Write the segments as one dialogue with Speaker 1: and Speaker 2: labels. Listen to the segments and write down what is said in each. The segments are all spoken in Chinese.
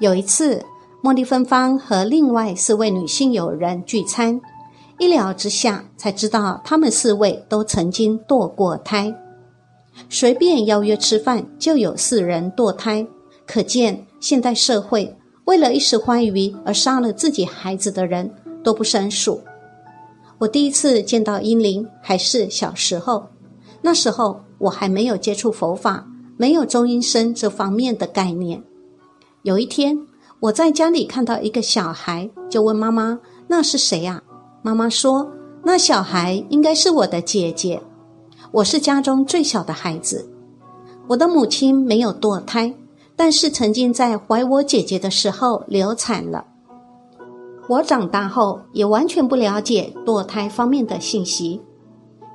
Speaker 1: 有一次，茉莉芬芳和另外四位女性友人聚餐，一聊之下才知道，她们四位都曾经堕过胎。随便邀约吃饭，就有四人堕胎，可见现代社会为了一时欢愉而杀了自己孩子的人多不胜数。我第一次见到英灵还是小时候，那时候我还没有接触佛法，没有中阴身这方面的概念。有一天，我在家里看到一个小孩，就问妈妈：“那是谁呀？”妈妈说：“那小孩应该是我的姐姐。我是家中最小的孩子。我的母亲没有堕胎，但是曾经在怀我姐姐的时候流产了。”我长大后也完全不了解堕胎方面的信息。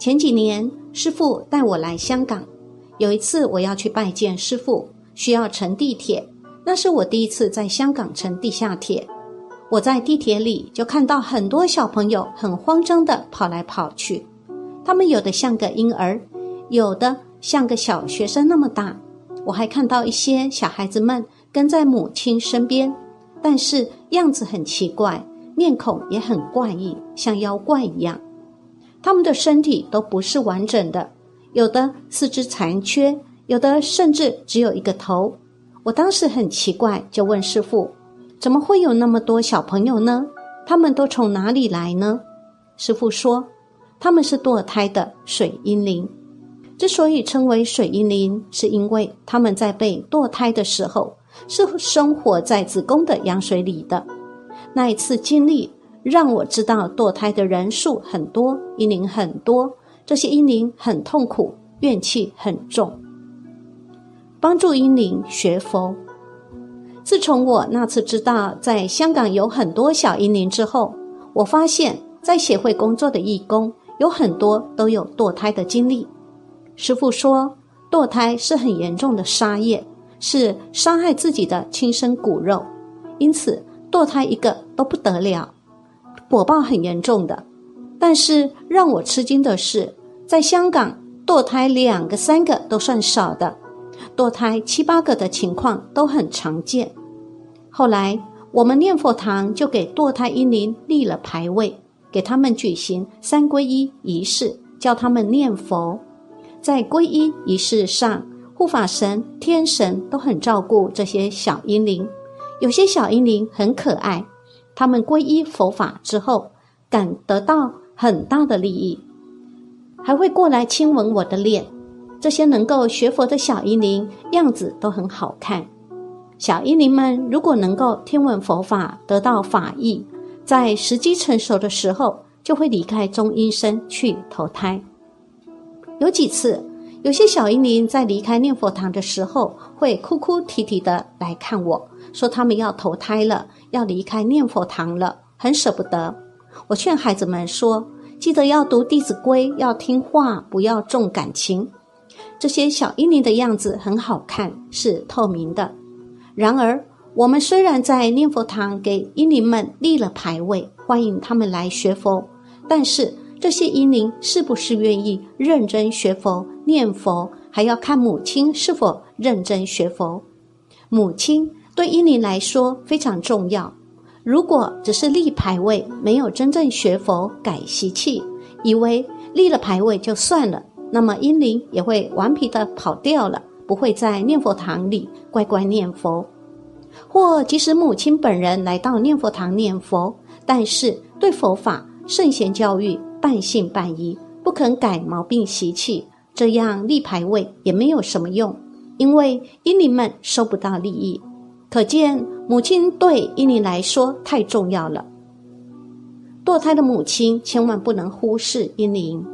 Speaker 1: 前几年，师傅带我来香港，有一次我要去拜见师傅，需要乘地铁，那是我第一次在香港乘地下铁。我在地铁里就看到很多小朋友很慌张的跑来跑去，他们有的像个婴儿，有的像个小学生那么大。我还看到一些小孩子们跟在母亲身边。但是样子很奇怪，面孔也很怪异，像妖怪一样。他们的身体都不是完整的，有的四肢残缺，有的甚至只有一个头。我当时很奇怪，就问师傅：“怎么会有那么多小朋友呢？他们都从哪里来呢？”师傅说：“他们是堕胎的水阴灵。之所以称为水阴灵，是因为他们在被堕胎的时候。”是生活在子宫的羊水里的那一次经历，让我知道堕胎的人数很多，阴灵很多，这些阴灵很痛苦，怨气很重。帮助阴灵学佛。自从我那次知道在香港有很多小阴灵之后，我发现，在协会工作的义工有很多都有堕胎的经历。师傅说，堕胎是很严重的杀业。是伤害自己的亲生骨肉，因此堕胎一个都不得了，果报很严重的。但是让我吃惊的是，在香港堕胎两个、三个都算少的，堕胎七八个的情况都很常见。后来我们念佛堂就给堕胎婴灵立了牌位，给他们举行三皈依仪式，教他们念佛，在皈依仪式上。护法神、天神都很照顾这些小婴灵，有些小婴灵很可爱，他们皈依佛法之后，感得到很大的利益，还会过来亲吻我的脸。这些能够学佛的小婴灵样子都很好看。小婴灵们如果能够听闻佛法，得到法益，在时机成熟的时候，就会离开中阴身去投胎。有几次。有些小婴灵在离开念佛堂的时候，会哭哭啼啼的来看我，说他们要投胎了，要离开念佛堂了，很舍不得。我劝孩子们说：“记得要读《弟子规》，要听话，不要重感情。”这些小阴灵的样子很好看，是透明的。然而，我们虽然在念佛堂给阴灵们立了牌位，欢迎他们来学佛，但是。这些阴灵是不是愿意认真学佛念佛，还要看母亲是否认真学佛。母亲对阴灵来说非常重要。如果只是立牌位，没有真正学佛改习气，以为立了牌位就算了，那么阴灵也会顽皮的跑掉了，不会在念佛堂里乖乖念佛。或即使母亲本人来到念佛堂念佛，但是对佛法圣贤教育。半信半疑，不肯改毛病习气，这样立牌位也没有什么用，因为阴灵们收不到利益。可见母亲对阴灵来说太重要了。堕胎的母亲千万不能忽视阴灵，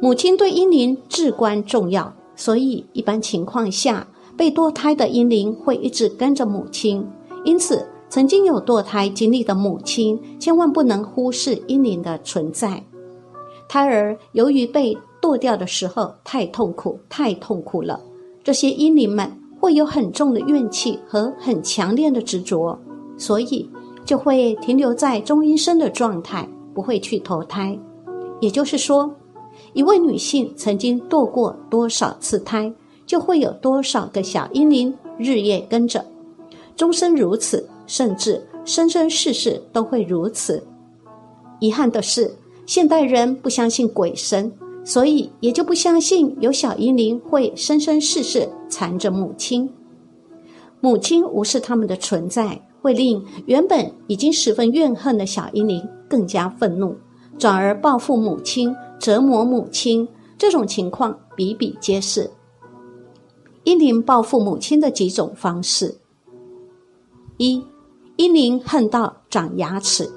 Speaker 1: 母亲对婴灵至关重要，所以一般情况下，被堕胎的婴灵会一直跟着母亲，因此。曾经有堕胎经历的母亲，千万不能忽视婴灵的存在。胎儿由于被堕掉的时候太痛苦，太痛苦了，这些婴灵们会有很重的怨气和很强烈的执着，所以就会停留在中阴身的状态，不会去投胎。也就是说，一位女性曾经堕过多少次胎，就会有多少个小阴灵日夜跟着。终身如此，甚至生生世世都会如此。遗憾的是，现代人不相信鬼神，所以也就不相信有小阴灵会生生世世缠着母亲。母亲无视他们的存在，会令原本已经十分怨恨的小阴灵更加愤怒，转而报复母亲、折磨母亲。这种情况比比皆是。婴灵报复母亲的几种方式：一，阴灵恨到长牙齿。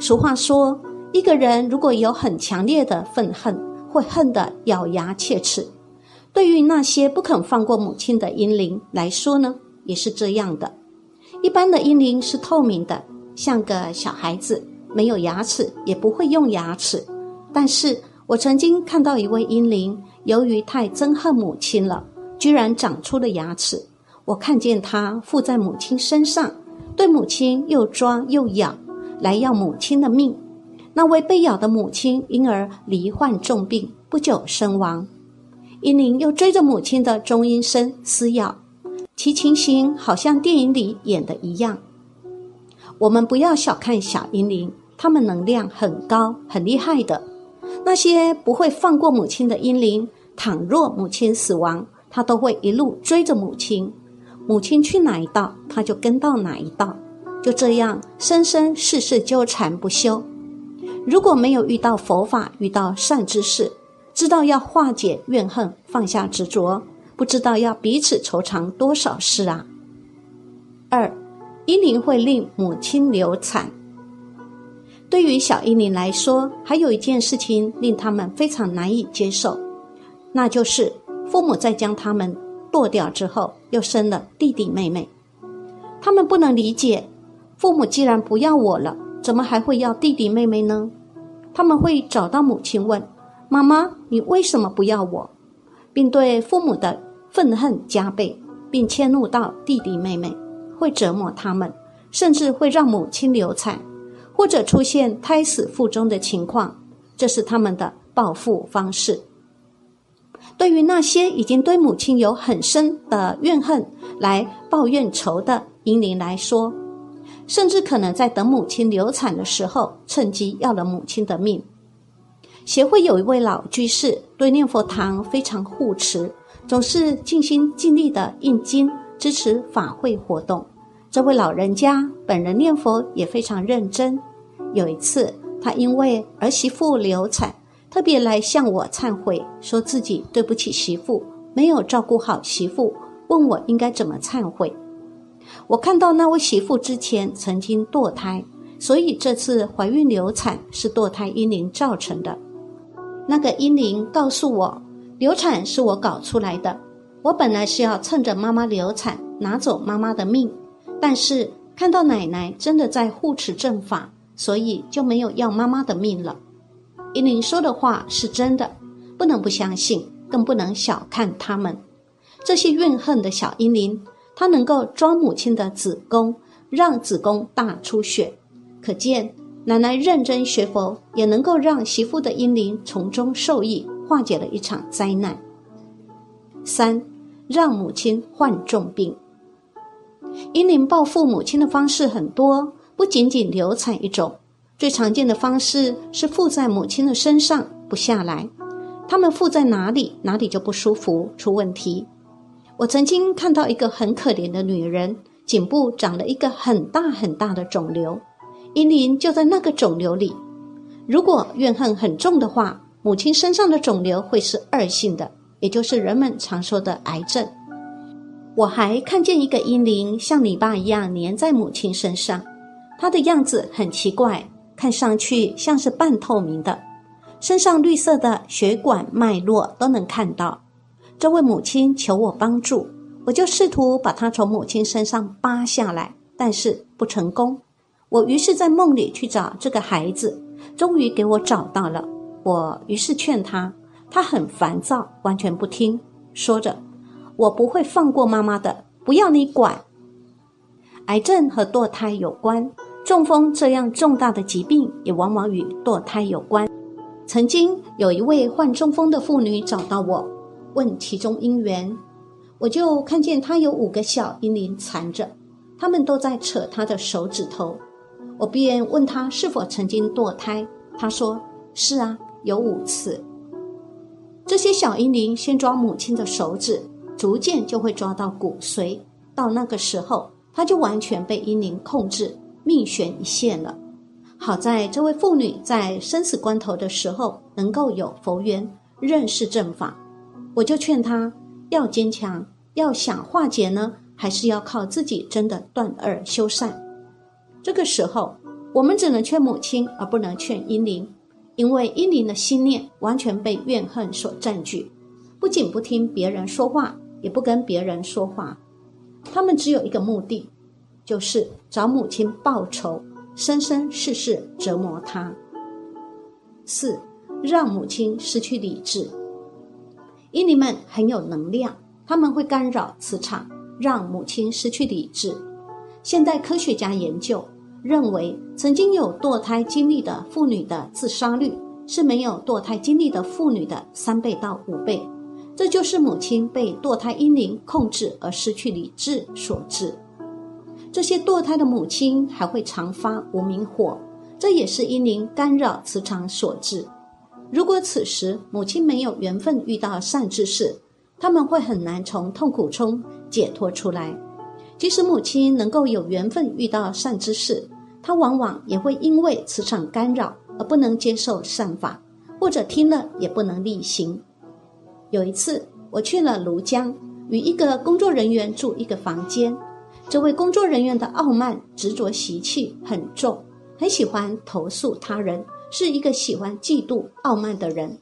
Speaker 1: 俗话说，一个人如果有很强烈的愤恨，会恨得咬牙切齿。对于那些不肯放过母亲的阴灵来说呢，也是这样的。一般的阴灵是透明的，像个小孩子，没有牙齿，也不会用牙齿。但是我曾经看到一位婴灵，由于太憎恨母亲了，居然长出了牙齿。我看见他附在母亲身上，对母亲又抓又咬，来要母亲的命。那位被咬的母亲因而罹患重病，不久身亡。阴灵又追着母亲的中阴身撕咬，其情形好像电影里演的一样。我们不要小看小阴灵，他们能量很高，很厉害的。那些不会放过母亲的阴灵，倘若母亲死亡，他都会一路追着母亲，母亲去哪一道，他就跟到哪一道，就这样生生世世纠缠不休。如果没有遇到佛法，遇到善知识。知道要化解怨恨，放下执着，不知道要彼此愁肠多少事啊！二，阴灵会令母亲流产。对于小阴灵来说，还有一件事情令他们非常难以接受，那就是父母在将他们剁掉之后，又生了弟弟妹妹。他们不能理解，父母既然不要我了，怎么还会要弟弟妹妹呢？他们会找到母亲问。妈妈，你为什么不要我？并对父母的愤恨加倍，并迁怒到弟弟妹妹，会折磨他们，甚至会让母亲流产，或者出现胎死腹中的情况。这是他们的报复方式。对于那些已经对母亲有很深的怨恨来报怨仇的阴灵来说，甚至可能在等母亲流产的时候，趁机要了母亲的命。协会有一位老居士，对念佛堂非常护持，总是尽心尽力的印经支持法会活动。这位老人家本人念佛也非常认真。有一次，他因为儿媳妇流产，特别来向我忏悔，说自己对不起媳妇，没有照顾好媳妇，问我应该怎么忏悔。我看到那位媳妇之前曾经堕胎，所以这次怀孕流产是堕胎阴灵造成的。那个阴灵告诉我，流产是我搞出来的。我本来是要趁着妈妈流产拿走妈妈的命，但是看到奶奶真的在护持正法，所以就没有要妈妈的命了。阴灵说的话是真的，不能不相信，更不能小看他们。这些怨恨的小英灵，它能够装母亲的子宫，让子宫大出血，可见。奶奶认真学佛，也能够让媳妇的阴灵从中受益，化解了一场灾难。三，让母亲患重病。阴灵报复母亲的方式很多，不仅仅流产一种。最常见的方式是附在母亲的身上不下来，他们附在哪里，哪里就不舒服，出问题。我曾经看到一个很可怜的女人，颈部长了一个很大很大的肿瘤。阴灵就在那个肿瘤里。如果怨恨很重的话，母亲身上的肿瘤会是恶性的，也就是人们常说的癌症。我还看见一个婴灵像泥巴一样粘在母亲身上，他的样子很奇怪，看上去像是半透明的，身上绿色的血管脉络都能看到。这位母亲求我帮助，我就试图把他从母亲身上扒下来，但是不成功。我于是，在梦里去找这个孩子，终于给我找到了。我于是劝他，他很烦躁，完全不听，说着：“我不会放过妈妈的，不要你管。”癌症和堕胎有关，中风这样重大的疾病也往往与堕胎有关。曾经有一位患中风的妇女找到我，问其中因缘，我就看见她有五个小阴灵缠着，他们都在扯她的手指头。我便问她是否曾经堕胎，她说是啊，有五次。这些小阴灵先抓母亲的手指，逐渐就会抓到骨髓，到那个时候，他就完全被阴灵控制，命悬一线了。好在这位妇女在生死关头的时候能够有佛缘，认识正法，我就劝她要坚强，要想化解呢，还是要靠自己真的断恶修善。这个时候，我们只能劝母亲，而不能劝阴灵，因为阴灵的心念完全被怨恨所占据，不仅不听别人说话，也不跟别人说话，他们只有一个目的，就是找母亲报仇。生生世世折磨他。四，让母亲失去理智。阴灵们很有能量，他们会干扰磁场，让母亲失去理智。现代科学家研究认为，曾经有堕胎经历的妇女的自杀率是没有堕胎经历的妇女的三倍到五倍。这就是母亲被堕胎阴灵控制而失去理智所致。这些堕胎的母亲还会常发无名火，这也是阴灵干扰磁场所致。如果此时母亲没有缘分遇到善知识，他们会很难从痛苦中解脱出来。即使母亲能够有缘分遇到善知识，她往往也会因为磁场干扰而不能接受善法，或者听了也不能力行。有一次，我去了庐江，与一个工作人员住一个房间。这位工作人员的傲慢、执着习气很重，很喜欢投诉他人，是一个喜欢嫉妒、傲慢的人。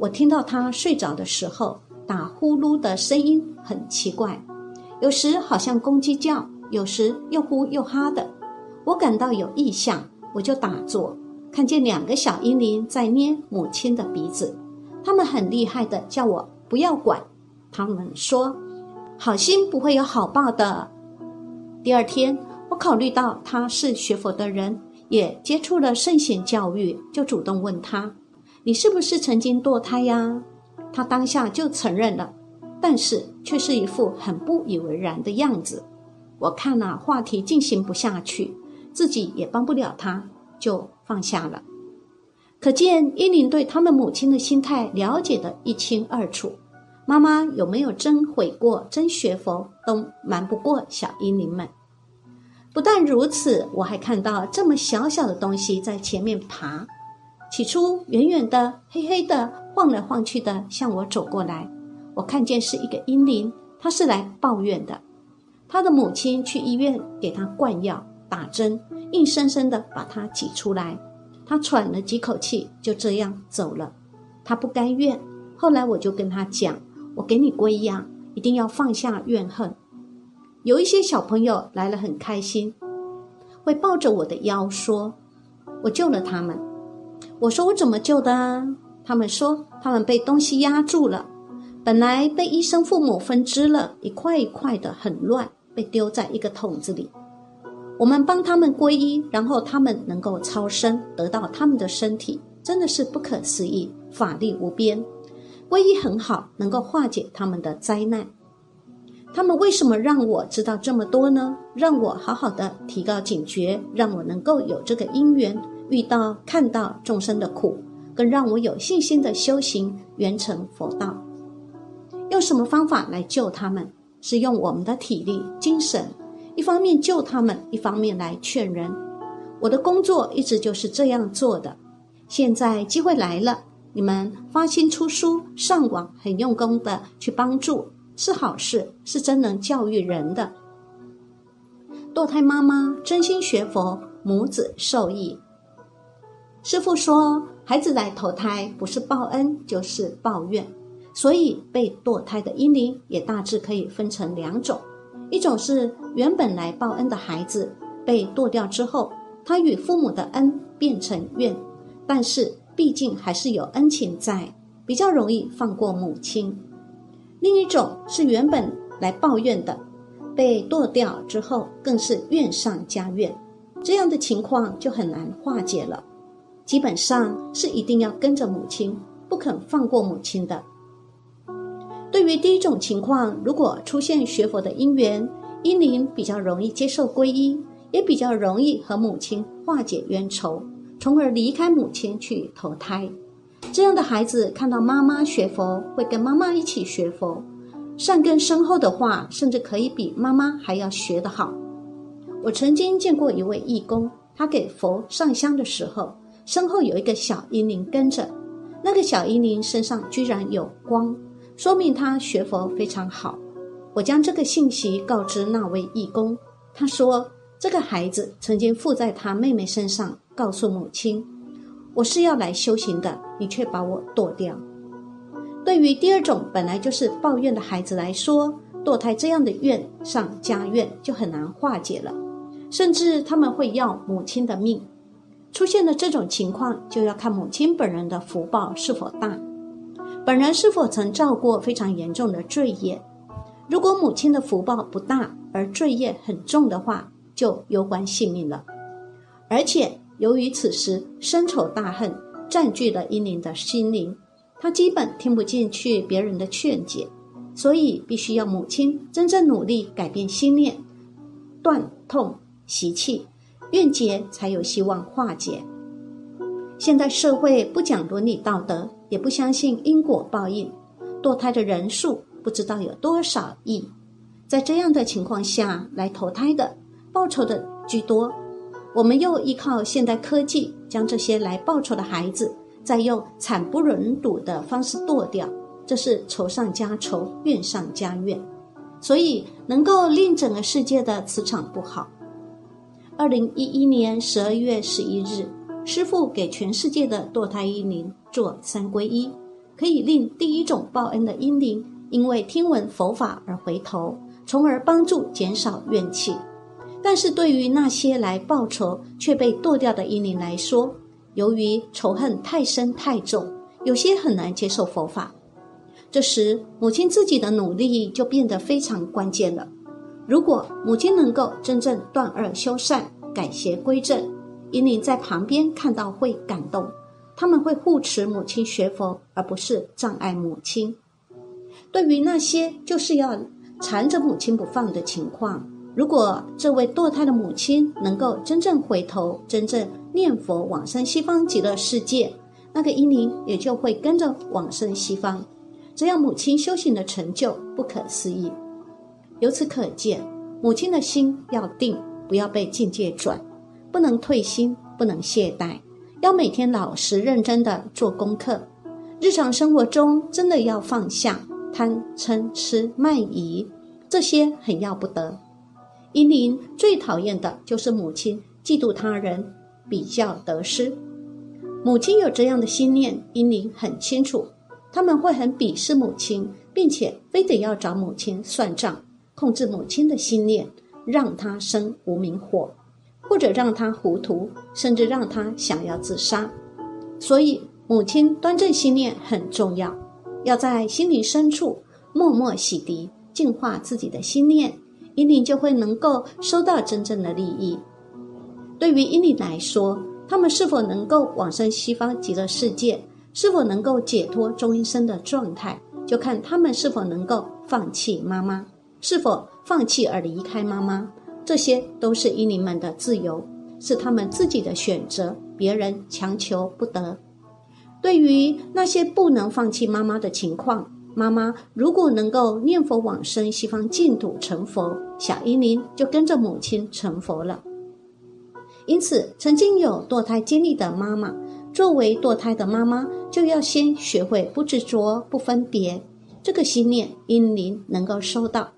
Speaker 1: 我听到他睡着的时候打呼噜的声音很奇怪，有时好像公鸡叫，有时又呼又哈的。我感到有异象，我就打坐，看见两个小阴灵在捏母亲的鼻子，他们很厉害的叫我不要管，他们说好心不会有好报的。第二天，我考虑到他是学佛的人，也接触了圣贤教育，就主动问他：“你是不是曾经堕胎呀？”他当下就承认了，但是却是一副很不以为然的样子。我看了话题进行不下去，自己也帮不了他，就放下了。可见伊林对他们母亲的心态了解得一清二楚。妈妈有没有真悔过、真学佛，都瞒不过小阴灵们。不但如此，我还看到这么小小的东西在前面爬。起初远远的、黑黑的、晃来晃去的向我走过来。我看见是一个婴灵，他是来抱怨的。他的母亲去医院给他灌药、打针，硬生生的把他挤出来。他喘了几口气，就这样走了。他不甘愿。后来我就跟他讲。我给你归样，一定要放下怨恨。有一些小朋友来了很开心，会抱着我的腰说：“我救了他们。”我说：“我怎么救的啊？”他们说：“他们被东西压住了，本来被医生父母分支了一块一块的，很乱，被丢在一个桶子里。我们帮他们皈依，然后他们能够超生，得到他们的身体，真的是不可思议，法力无边。”皈依很好，能够化解他们的灾难。他们为什么让我知道这么多呢？让我好好的提高警觉，让我能够有这个因缘遇到看到众生的苦，更让我有信心的修行圆成佛道。用什么方法来救他们？是用我们的体力、精神，一方面救他们，一方面来劝人。我的工作一直就是这样做的。现在机会来了。你们发心出书上网，很用功的去帮助，是好事，是真能教育人的。堕胎妈妈真心学佛，母子受益。师父说，孩子来投胎不是报恩就是报怨，所以被堕胎的婴灵也大致可以分成两种：一种是原本来报恩的孩子被剁掉之后，他与父母的恩变成怨，但是。毕竟还是有恩情在，比较容易放过母亲。另一种是原本来抱怨的，被剁掉之后更是怨上加怨，这样的情况就很难化解了。基本上是一定要跟着母亲，不肯放过母亲的。对于第一种情况，如果出现学佛的因缘，阴灵比较容易接受皈依，也比较容易和母亲化解冤仇，从而离开母亲去投胎。这样的孩子看到妈妈学佛，会跟妈妈一起学佛，善根深厚的话，甚至可以比妈妈还要学得好。我曾经见过一位义工，他给佛上香的时候，身后有一个小阴灵跟着，那个小阴灵身上居然有光。说明他学佛非常好。我将这个信息告知那位义工，他说：“这个孩子曾经附在他妹妹身上，告诉母亲，我是要来修行的，你却把我剁掉。”对于第二种本来就是抱怨的孩子来说，堕胎这样的怨上加怨就很难化解了，甚至他们会要母亲的命。出现了这种情况，就要看母亲本人的福报是否大。本人是否曾造过非常严重的罪业？如果母亲的福报不大，而罪业很重的话，就攸关性命了。而且由于此时深仇大恨占据了英灵的心灵，他基本听不进去别人的劝解，所以必须要母亲真正努力改变心念，断痛习气，怨结才有希望化解。现代社会不讲伦理道德。也不相信因果报应，堕胎的人数不知道有多少亿。在这样的情况下来投胎的，报仇的居多。我们又依靠现代科技，将这些来报仇的孩子，再用惨不忍睹的方式剁掉，这是仇上加仇，怨上加怨。所以能够令整个世界的磁场不好。二零一一年十二月十一日。师父给全世界的堕胎婴灵做三皈依，可以令第一种报恩的婴灵因为听闻佛法而回头，从而帮助减少怨气。但是对于那些来报仇却被剁掉的婴灵来说，由于仇恨太深太重，有些很难接受佛法。这时母亲自己的努力就变得非常关键了。如果母亲能够真正断恶修善，改邪归正。引领在旁边看到会感动，他们会护持母亲学佛，而不是障碍母亲。对于那些就是要缠着母亲不放的情况，如果这位堕胎的母亲能够真正回头，真正念佛往生西方极乐世界，那个婴灵也就会跟着往生西方。这样母亲修行的成就不可思议。由此可见，母亲的心要定，不要被境界转。不能退心，不能懈怠，要每天老实认真的做功课。日常生活中真的要放下贪嗔痴慢疑，这些很要不得。英灵最讨厌的就是母亲嫉妒他人，比较得失。母亲有这样的心念，英灵很清楚，他们会很鄙视母亲，并且非得要找母亲算账，控制母亲的心念，让她生无名火。或者让他糊涂，甚至让他想要自杀。所以，母亲端正心念很重要，要在心灵深处默默洗涤、净化自己的心念，阴灵就会能够收到真正的利益。对于阴灵来说，他们是否能够往生西方极乐世界，是否能够解脱终一生的状态，就看他们是否能够放弃妈妈，是否放弃而离开妈妈。这些都是婴灵们的自由，是他们自己的选择，别人强求不得。对于那些不能放弃妈妈的情况，妈妈如果能够念佛往生西方净土成佛，小婴灵就跟着母亲成佛了。因此，曾经有堕胎经历的妈妈，作为堕胎的妈妈，就要先学会不执着、不分别，这个心念婴灵能够收到。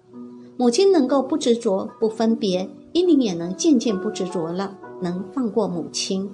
Speaker 1: 母亲能够不执着、不分别，英灵也能渐渐不执着了，能放过母亲。